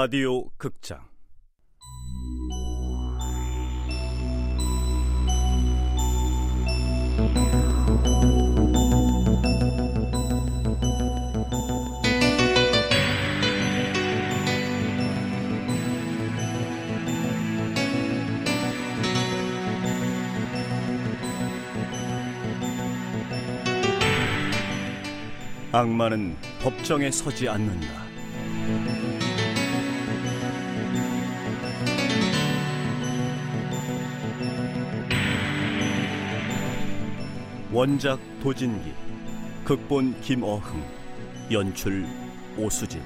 라디오 극장 악마는 법정에 서지 않는다. 원작 도진기, 극본 김어흥, 연출 오수진,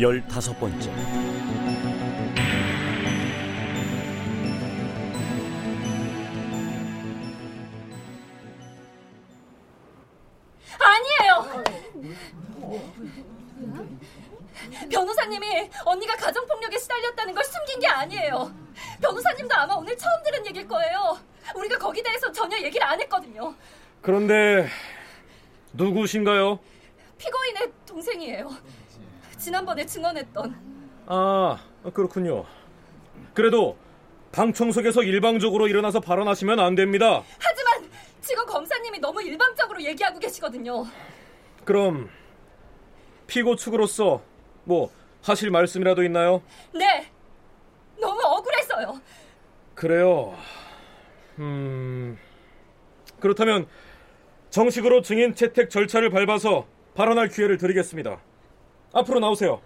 열다섯 번째. 아니에요. 변호사님이 언니가 가정폭력에 시달렸다는 걸 숨긴 게 아니에요. 변호사님도 아마 오늘 처음 들은 얘기일 거예요. 우리가 거기 대해서 전혀 얘기를 안 했거든요. 그런데 누구신가요? 피고인의 동생이에요. 지난번에 증언했던. 아, 그렇군요. 그래도 방청석에서 일방적으로 일어나서 발언하시면 안 됩니다. 하지만 지금 검사님이 너무 일방적으로 얘기하고 계시거든요. 그럼 피고 측으로서 뭐 하실 말씀이라도 있나요? 네. 너무 억울해서요. 그래요. 음. 그렇다면 정식으로 증인 채택 절차를 밟아서 발언할 기회를 드리겠습니다. 앞으로 나오세요.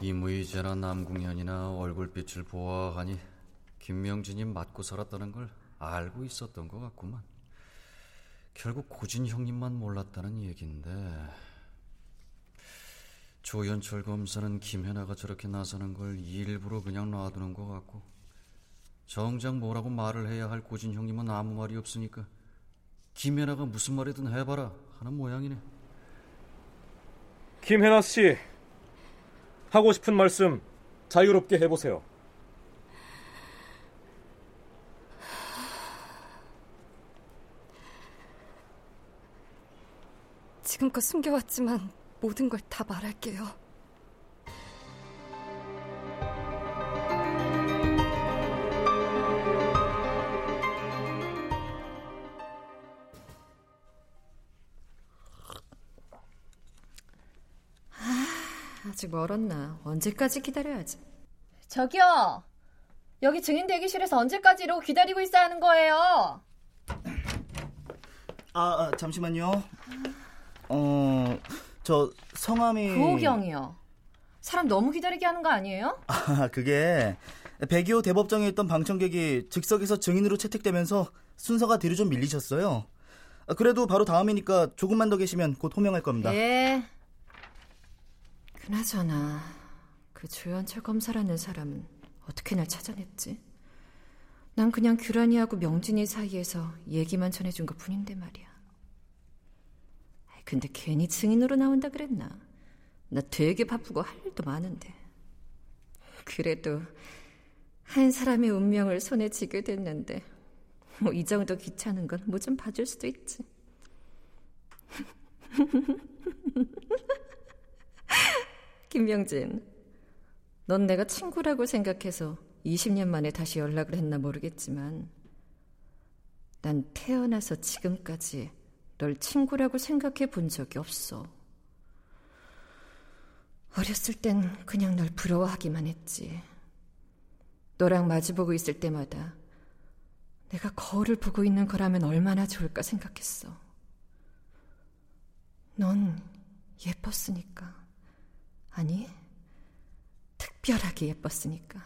이 무이제나 남궁현이나 얼굴빛을 보아하니 김명진이 맞고 살았다는 걸 알고 있었던 것 같구만. 결국 고진 형님만 몰랐다는 얘긴데 조연철 검사는 김현아가 저렇게 나서는 걸 일부러 그냥 놔두는 것 같고 정작 뭐라고 말을 해야 할 고진 형님은 아무 말이 없으니까 김현아가 무슨 말이든 해봐라 하는 모양이네. 김혜나 씨, 하고 싶은 말씀 자유롭게 해보세요. 지금껏 숨겨왔지만 모든 걸 다 말할게요. 아직 멀었나. 언제까지 기다려야지. 저기요. 여기 증인 대기실에서 언제까지 이러고 기다리고 있어야 하는 거예요? 아, 아 잠시만요. 어, 저 성함이 구호경이요. 사람 너무 기다리게 하는 거 아니에요? 아, 그게 102호 대법정에 있던 방청객이 즉석에서 증인으로 채택되면서 순서가 뒤로 좀 밀리셨어요. 아, 그래도 바로 다음이니까 조금만 더 계시면 곧 호명할 겁니다. 예. 그나저나 그 조연철 검사라는 사람은 어떻게 날 찾아냈지? 난 그냥 규란이하고 명진이 사이에서 얘기만 전해준 것 뿐인데 말이야. 근데 괜히 증인으로 나온다 그랬나? 나 되게 바쁘고 할 일도 많은데. 그래도 한 사람의 운명을 손에 쥐게 됐는데 뭐 이 정도 귀찮은 건 뭐 좀 봐줄 수도 있지. 김명진, 넌 내가 친구라고 생각해서 20년 만에 다시 연락을 했나 모르겠지만, 난 태어나서 지금까지 널 친구라고 생각해 본 적이 없어. 어렸을 땐 그냥 널 부러워하기만 했지. 너랑 마주보고 있을 때마다 내가 거울을 보고 있는 거라면 얼마나 좋을까 생각했어. 넌 예뻤으니까. 아니, 특별하게 예뻤으니까.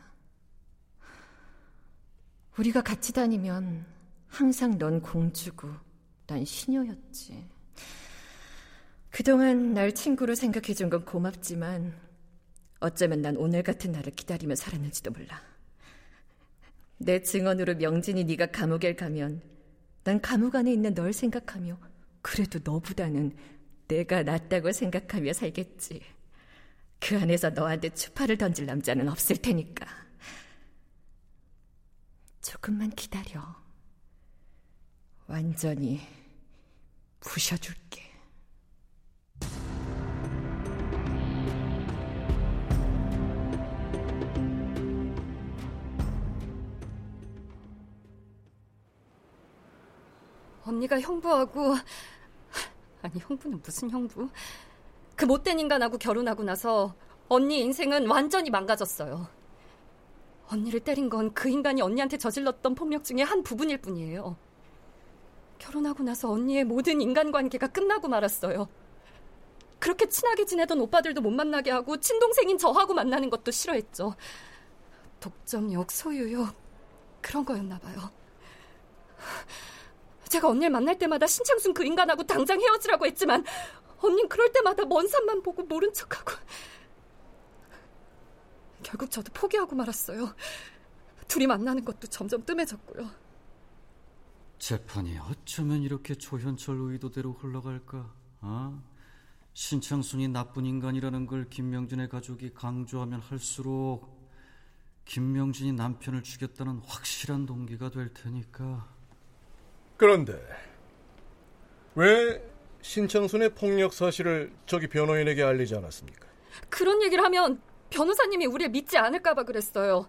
우리가 같이 다니면 항상 넌 공주고 난 시녀였지. 그동안 날 친구로 생각해준 건 고맙지만 어쩌면 난 오늘 같은 날을 기다리며 살았는지도 몰라. 내 증언으로 명진이 네가 감옥에 가면 난 감옥 안에 있는 널 생각하며 그래도 너보다는 내가 낫다고 생각하며 살겠지. 그 안에서 너한테 추파를 던질 남자는 없을 테니까. 조금만 기다려. 완전히 부셔줄게. 언니가 형부하고 아니 형부는 무슨 형부? 그 못된 인간하고 결혼하고 나서 언니 인생은 완전히 망가졌어요. 언니를 때린 건 그 인간이 언니한테 저질렀던 폭력 중에 한 부분일 뿐이에요. 결혼하고 나서 언니의 모든 인간관계가 끝나고 말았어요. 그렇게 친하게 지내던 오빠들도 못 만나게 하고 친동생인 저하고 만나는 것도 싫어했죠. 독점욕, 소유욕 그런 거였나 봐요. 제가 언니를 만날 때마다 신창순 그 인간하고 당장 헤어지라고 했지만 언닌 그럴 때마다 먼 산만 보고 모른 척하고 결국 저도 포기하고 말았어요. 둘이 만나는 것도 점점 뜸해졌고요. 재판이 어쩌면 이렇게 조현철 의도대로 흘러갈까? 어? 신창순이 나쁜 인간이라는 걸 김명진의 가족이 강조하면 할수록 김명진이 남편을 죽였다는 확실한 동기가 될 테니까. 그런데 왜 신창순의 폭력 사실을 저기 변호인에게 알리지 않았습니까? 그런 얘기를 하면 변호사님이 우리를 믿지 않을까봐 그랬어요.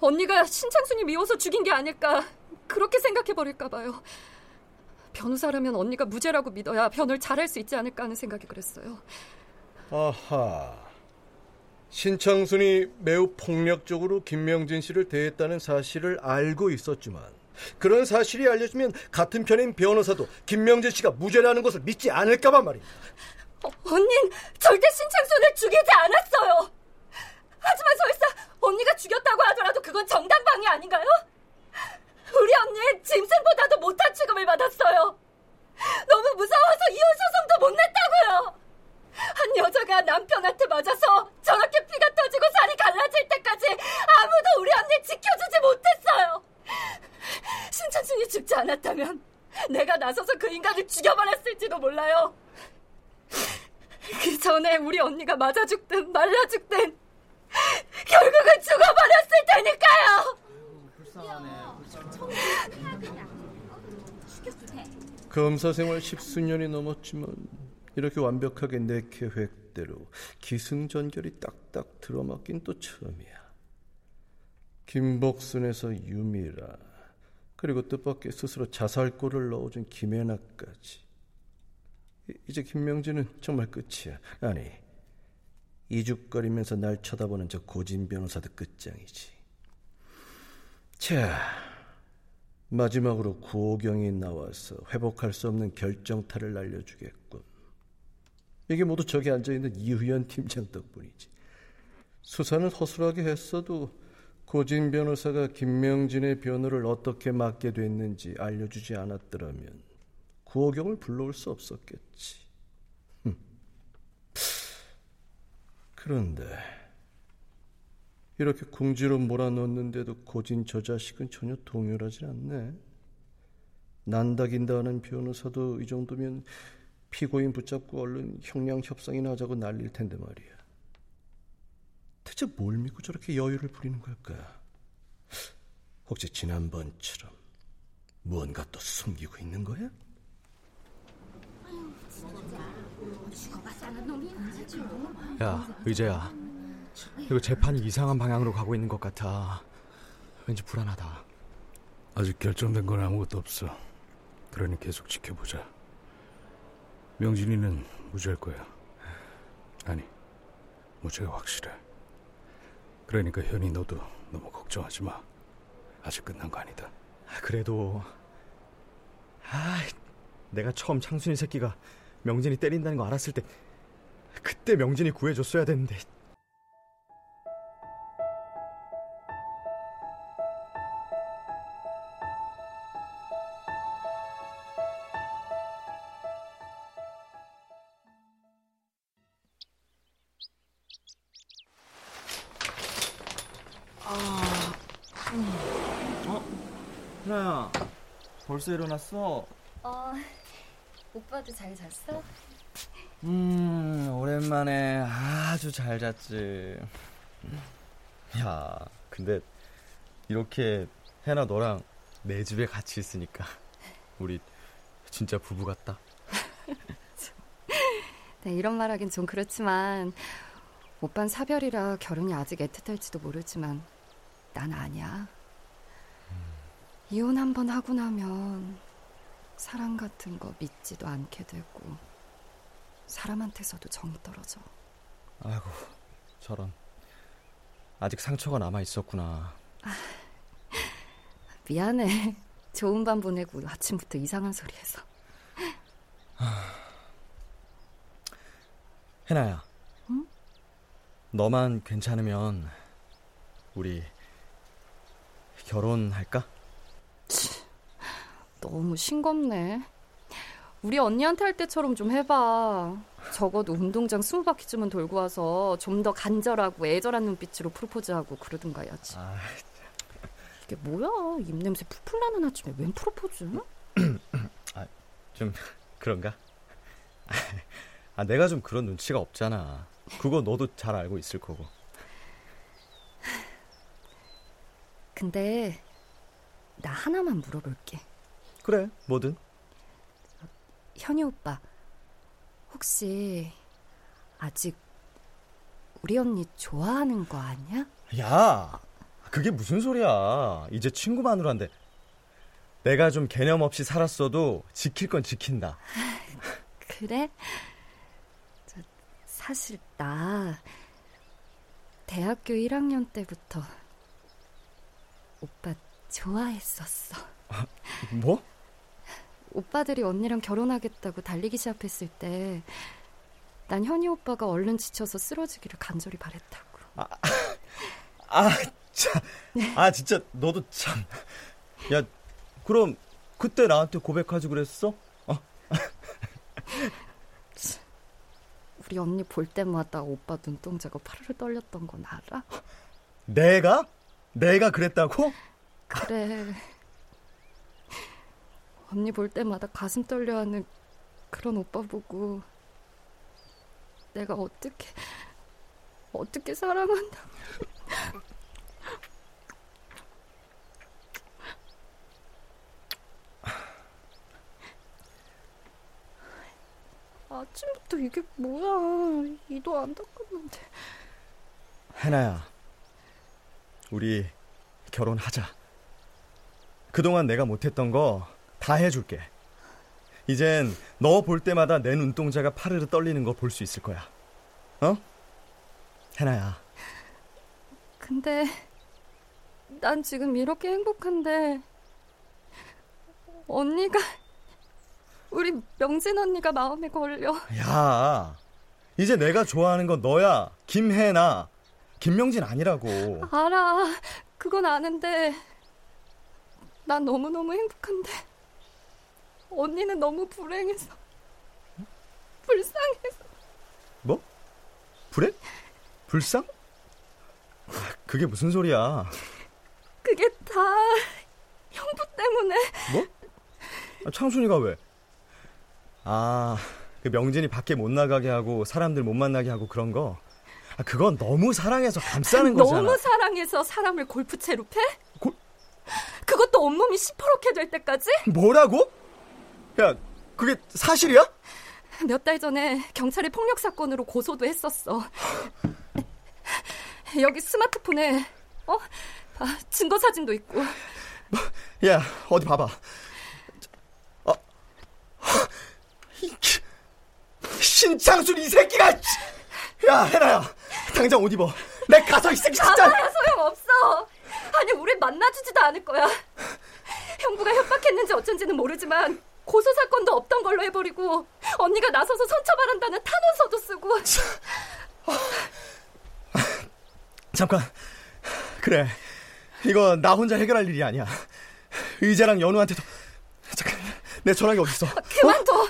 언니가 신창순이 미워서 죽인 게 아닐까 그렇게 생각해 버릴까봐요. 변호사라면 언니가 무죄라고 믿어야 변을 잘할 수 있지 않을까 하는 생각이 그랬어요. 아하. 신창순이 매우 폭력적으로 김명진 씨를 대했다는 사실을 알고 있었지만 그런 사실이 알려지면 같은 편인 변호사도 김명진 씨가 무죄라는 것을 믿지 않을까봐 말입니다. 어, 언닌 절대 신창순을 죽이지 않았어요. 하지만 설사 언니가 죽였다고 하더라도 그건 정당방위 아닌가요? 우리 언니는 짐승보다도 못한 취급을 받았어요. 너무 무서워서 이혼 소송도 못 냈다고요. 한 여자가 남편한테 맞아서 저렇게 피가 터지고 살이 갈라질 때까지 아무도 우리 언니 지켜주지 못했어요. 신천순이 죽지 않았다면 내가 나서서 그 인간을 죽여버렸을지도 몰라요. 그 전에 우리 언니가 맞아 죽든 말라 죽든 결국은 죽어버렸을 테니까요. 검사 생활 십수년이 넘었지만 이렇게 완벽하게 내 계획대로 기승전결이 딱딱 들어맞긴 또 처음이야. 김복순에서 유미라 그리고 뜻밖의 스스로 자살골을 넣어준 김혜나까지 이제 김명진은 정말 끝이야. 아니 이죽거리면서 날 쳐다보는 저 고진 변호사도 끝장이지. 자, 마지막으로 구호경이 나와서 회복할 수 없는 결정타를 날려주겠군. 이게 모두 저기 앉아있는 이hu현 팀장 덕분이지. 수사는 허술하게 했어도 고진 변호사가 김명진의 변호를 어떻게 맡게 됐는지 알려주지 않았더라면 구호경을 불러올 수 없었겠지. 그런데 이렇게 궁지로 몰아넣는데도 고진 저 자식은 전혀 동요하지 않네. 난다긴다 하는 변호사도 이 정도면 피고인 붙잡고 얼른 형량 협상이나 하자고 난릴 텐데 말이야. 대체 뭘 믿고 저렇게 여유를 부리는 걸까? 혹시 지난번처럼 무언가 또 숨기고 있는 거야? 야, 의재야. 이거 재판이 이상한 방향으로 가고 있는 것 같아. 왠지 불안하다. 아직 결정된 건 아무것도 없어. 그러니 계속 지켜보자. 명진이는 무죄할 거야. 아니, 무죄가 확실해. 그러니까 현이 너도 너무 걱정하지 마. 아직 끝난 거 아니다. 그래도 아, 내가 처음 창순이 새끼가 명진이 때린다는 거 알았을 때 그때 명진이 구해줬어야 됐는데. 벌써 일어났어? 어, 오빠도 잘 잤어? 음 오랜만에 아주 잘 잤지 야 근데 이렇게 해나 너랑 내 집에 같이 있으니까 우리 진짜 부부 같다 네, 이런 말 하긴 좀 그렇지만 오빤 사별이라 결혼이 아직 애틋할지도 모르지만 난 아니야. 이혼 한 번 하고 나면 사랑 같은 거 믿지도 않게 되고 사람한테서도 정이 떨어져. 아이고, 저런. 아직 상처가 남아 있었구나. 아, 미안해. 좋은 밤 보내고 아침부터 이상한 소리 해서. 해나야. 응? 너만 괜찮으면 우리 결혼할까? 너무 싱겁네. 우리 언니한테 할 때처럼 좀 해봐. 적어도 운동장 스무 바퀴쯤은 돌고 와서 좀 더 간절하고 애절한 눈빛으로 프로포즈하고 그러든가 해야지. 아, 이게 뭐야? 입냄새 풀풀 나는 아침에 웬 프로포즈? 아, 좀 그런가? 아, 내가 좀 그런 눈치가 없잖아. 그거 너도 잘 알고 있을 거고. 근데 나 하나만 물어볼게. 그래, 뭐든. 현이 오빠, 혹시 아직 우리 언니 좋아하는 거 아니야? 야, 그게 무슨 소리야. 이제 친구 마누라인데. 내가 좀 개념 없이 살았어도 지킬 건 지킨다. 그래? 저, 사실 나 대학교 1학년 때부터 오빠 좋아했었어. 뭐? 오빠들이 언니랑 결혼하겠다고 달리기 시합했을 때, 난 현이 오빠가 얼른 지쳐서 쓰러지기를 간절히 바랬다고. 아, 아, 참. 아, 진짜, 너도 참. 야, 그럼, 그때 나한테 고백하지 그랬어? 어? 우리 언니 볼 때마다 오빠 눈동자가 파르르 떨렸던 건 알아? 내가? 내가 그랬다고? 그래. 언니 볼 때마다 가슴 떨려하는 그런 오빠 보고 내가 어떻게 어떻게 사랑한다. 아침부터 이게 뭐야? 이도 안 닦았는데. 해나야, 우리 결혼하자. 그동안 내가 못했던 거 다 해줄게. 이젠 너 볼 때마다 내 눈동자가 파르르 떨리는 거 볼 수 있을 거야. 어? 해나야. 근데 난 지금 이렇게 행복한데 언니가 우리 명진 언니가 마음에 걸려. 야, 이제 내가 좋아하는 건 너야. 김혜나. 김명진 아니라고. 알아. 그건 아는데 난 너무 너무 행복한데 언니는 너무 불행해서 불쌍해서 뭐? 불행? 불쌍? 그게 무슨 소리야? 그게 다 형부 때문에 뭐? 아, 창순이가 왜? 아, 그 명진이 밖에 못 나가게 하고 사람들 못 만나게 하고 그런 거. 아, 그건 너무 사랑해서 감싸는 거잖아. 너무 사랑해서 사람을 골프채로 패? 골... 그것도 온몸이 시퍼렇게 될 때까지? 뭐라고? 야, 그게 사실이야? 몇 달 전에 경찰에 폭력 사건으로 고소도 했었어. 여기 스마트폰에 어? 아, 증거 사진도 있고. 뭐, 야, 어디 봐봐. 어, 신창순 이 새끼가! 야, 해나야, 당장 옷 입어. 내 가서 이 새끼 진짜. 가봐야 소용 없어. 아니, 우리 만나주지도 않을 거야. 형부가 협박했는지 어쩐지는 모르지만 고소 사건도 없던 걸로 해버리고 언니가 나서서 선처발한다는 탄원서도 쓰고. 잠깐. 그래. 이거 나 혼자 해결할 일이 아니야. 의자랑 연우한테도 잠깐 내 전화기 어딨어? 아, 그만둬. 어?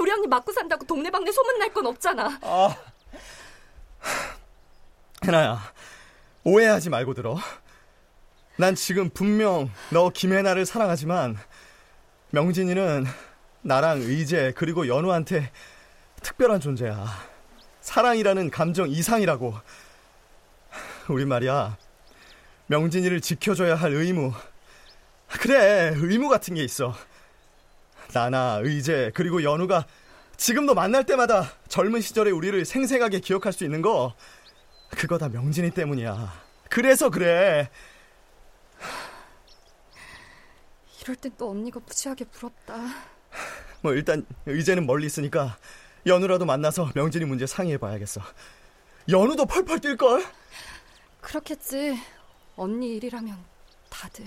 우리 언니 맞고 산다고 동네방네 소문 날 건 없잖아. 아. 해나야. 오해하지 말고 들어. 난 지금 분명 너 김혜나를 사랑하지만 명진이는 나랑 의제 그리고 연우한테 특별한 존재야. 사랑이라는 감정 이상이라고. 우리 말이야. 명진이를 지켜줘야 할 의무. 그래, 의무 같은 게 있어. 나나 의제 그리고 연우가 지금도 만날 때마다 젊은 시절의 우리를 생생하게 기억할 수 있는 거 그거 다 명진이 때문이야. 그래서 그래. 이럴 땐 또 언니가 무지하게 부럽다. 뭐 일단 의제는 멀리 있으니까 연우라도 만나서 명진이 문제 상의해 봐야겠어. 연우도 펄펄 뛸걸? 그렇겠지. 언니 일이라면 다들.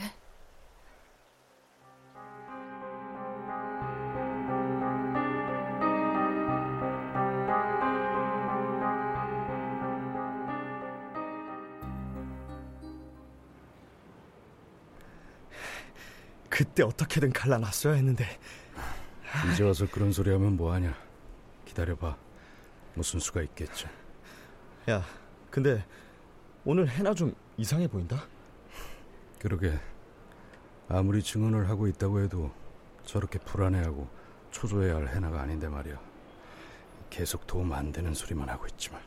그때 어떻게든 갈라놨어야 했는데. 이제 와서 그런 소리 하면 뭐하냐. 기다려봐. 무슨 수가 있겠지. 야, 근데 오늘 해나 좀 이상해 보인다? 그러게. 아무리 증언을 하고 있다고 해도 저렇게 불안해하고 초조해야 할 해나가 아닌데 말이야. 계속 도움 안 되는 소리만 하고 있지만.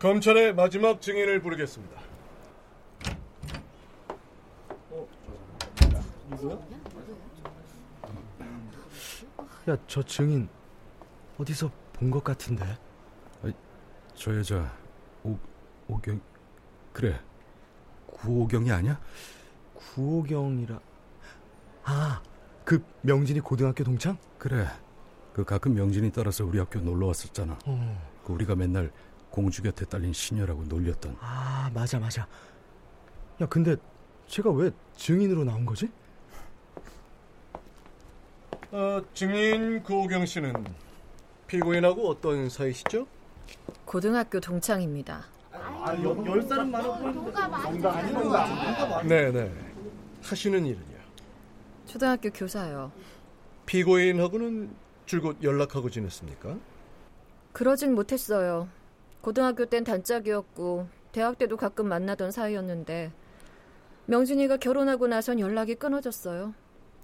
검찰의 마지막 증인을 부르겠습니다. 야, 저 증인 어디서 본 것 같은데? 저 여자 오 오경 그래 구오경이 아니야? 구호경이라 아, 그 명진이 고등학교 동창? 그래 그 가끔 명진이 따라서 우리 학교 놀러 왔었잖아. 어. 그 우리가 맨날 공주 곁에 딸린 시녀라고 놀렸던. 아, 맞아, 맞아. 야, 근데 제가 왜 증인으로 나온 거지? 어, 증인 구호경 씨는 피고인하고 어떤 사이시죠? 고등학교 동창입니다. 열 사람 많아 보이는데. 네네. 하시는 일은요? 초등학교 교사요. 피고인하고는 줄곧 연락하고 지냈습니까? 그러진 못했어요. 고등학교 땐 단짝이었고 대학 때도 가끔 만나던 사이였는데 명진이가 결혼하고 나선 연락이 끊어졌어요.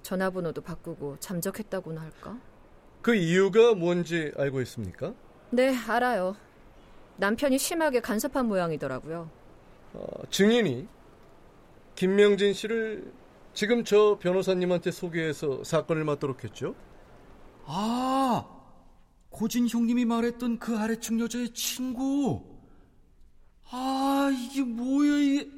전화번호도 바꾸고 잠적했다고나 할까? 그 이유가 뭔지 알고 있습니까? 네, 알아요. 남편이 심하게 간섭한 모양이더라고요. 어, 증인이 김명진 씨를 지금 저 변호사님한테 소개해서 사건을 맡도록 했죠? 아, 고진 형님이 말했던 그 아래층 여자의 친구. 아, 이게 뭐야, 이게.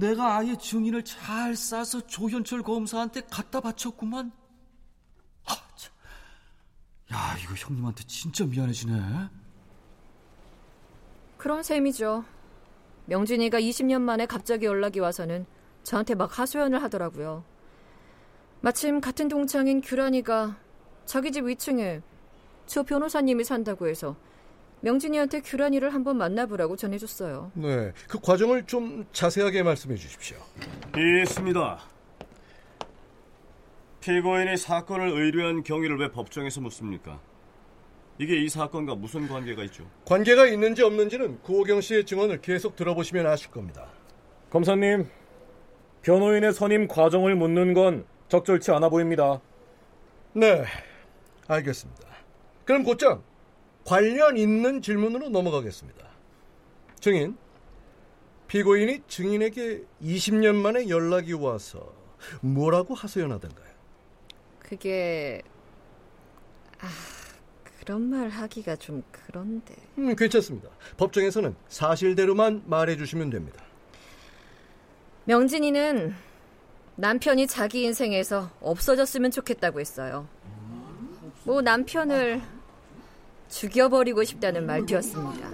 내가 아예 증인을 잘 싸서 조현철 검사한테 갖다 바쳤구만. 아, 참. 야, 이거 형님한테 진짜 미안해지네. 그런 셈이죠. 명진이가 20년 만에 갑자기 연락이 와서는 저한테 막 하소연을 하더라고요. 마침 같은 동창인 규란이가 자기 집 위층에 저 변호사님이 산다고 해서 명진이한테 규란이를 한번 만나보라고 전해줬어요. 네. 그 과정을 좀 자세하게 말씀해 주십시오. 있습니다. 피고인이 사건을 의뢰한 경위를 왜 법정에서 묻습니까? 이게 이 사건과 무슨 관계가 있죠? 관계가 있는지 없는지는 구호경 씨의 증언을 계속 들어보시면 아실 겁니다. 검사님, 변호인의 선임 과정을 묻는 건 적절치 않아 보입니다. 네, 알겠습니다. 그럼 곧장 관련 있는 질문으로 넘어가겠습니다. 증인, 피고인이 증인에게 20년 만에 연락이 와서 뭐라고 하소연하던가요? 그게 아 그런 말 하기가 좀 그런데 음, 괜찮습니다. 법정에서는 사실대로만 말해 주시면 됩니다. 명진이는 남편이 자기 인생에서 없어졌으면 좋겠다고 했어요. 뭐 남편을 죽여버리고 싶다는 말투였습니다.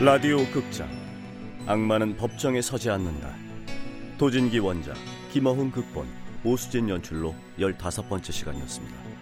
라디오 극장 악마는 법정에 서지 않는다 도진기 원작 김어훈 극본 오수진 연출로 열다섯 번째 시간이었습니다.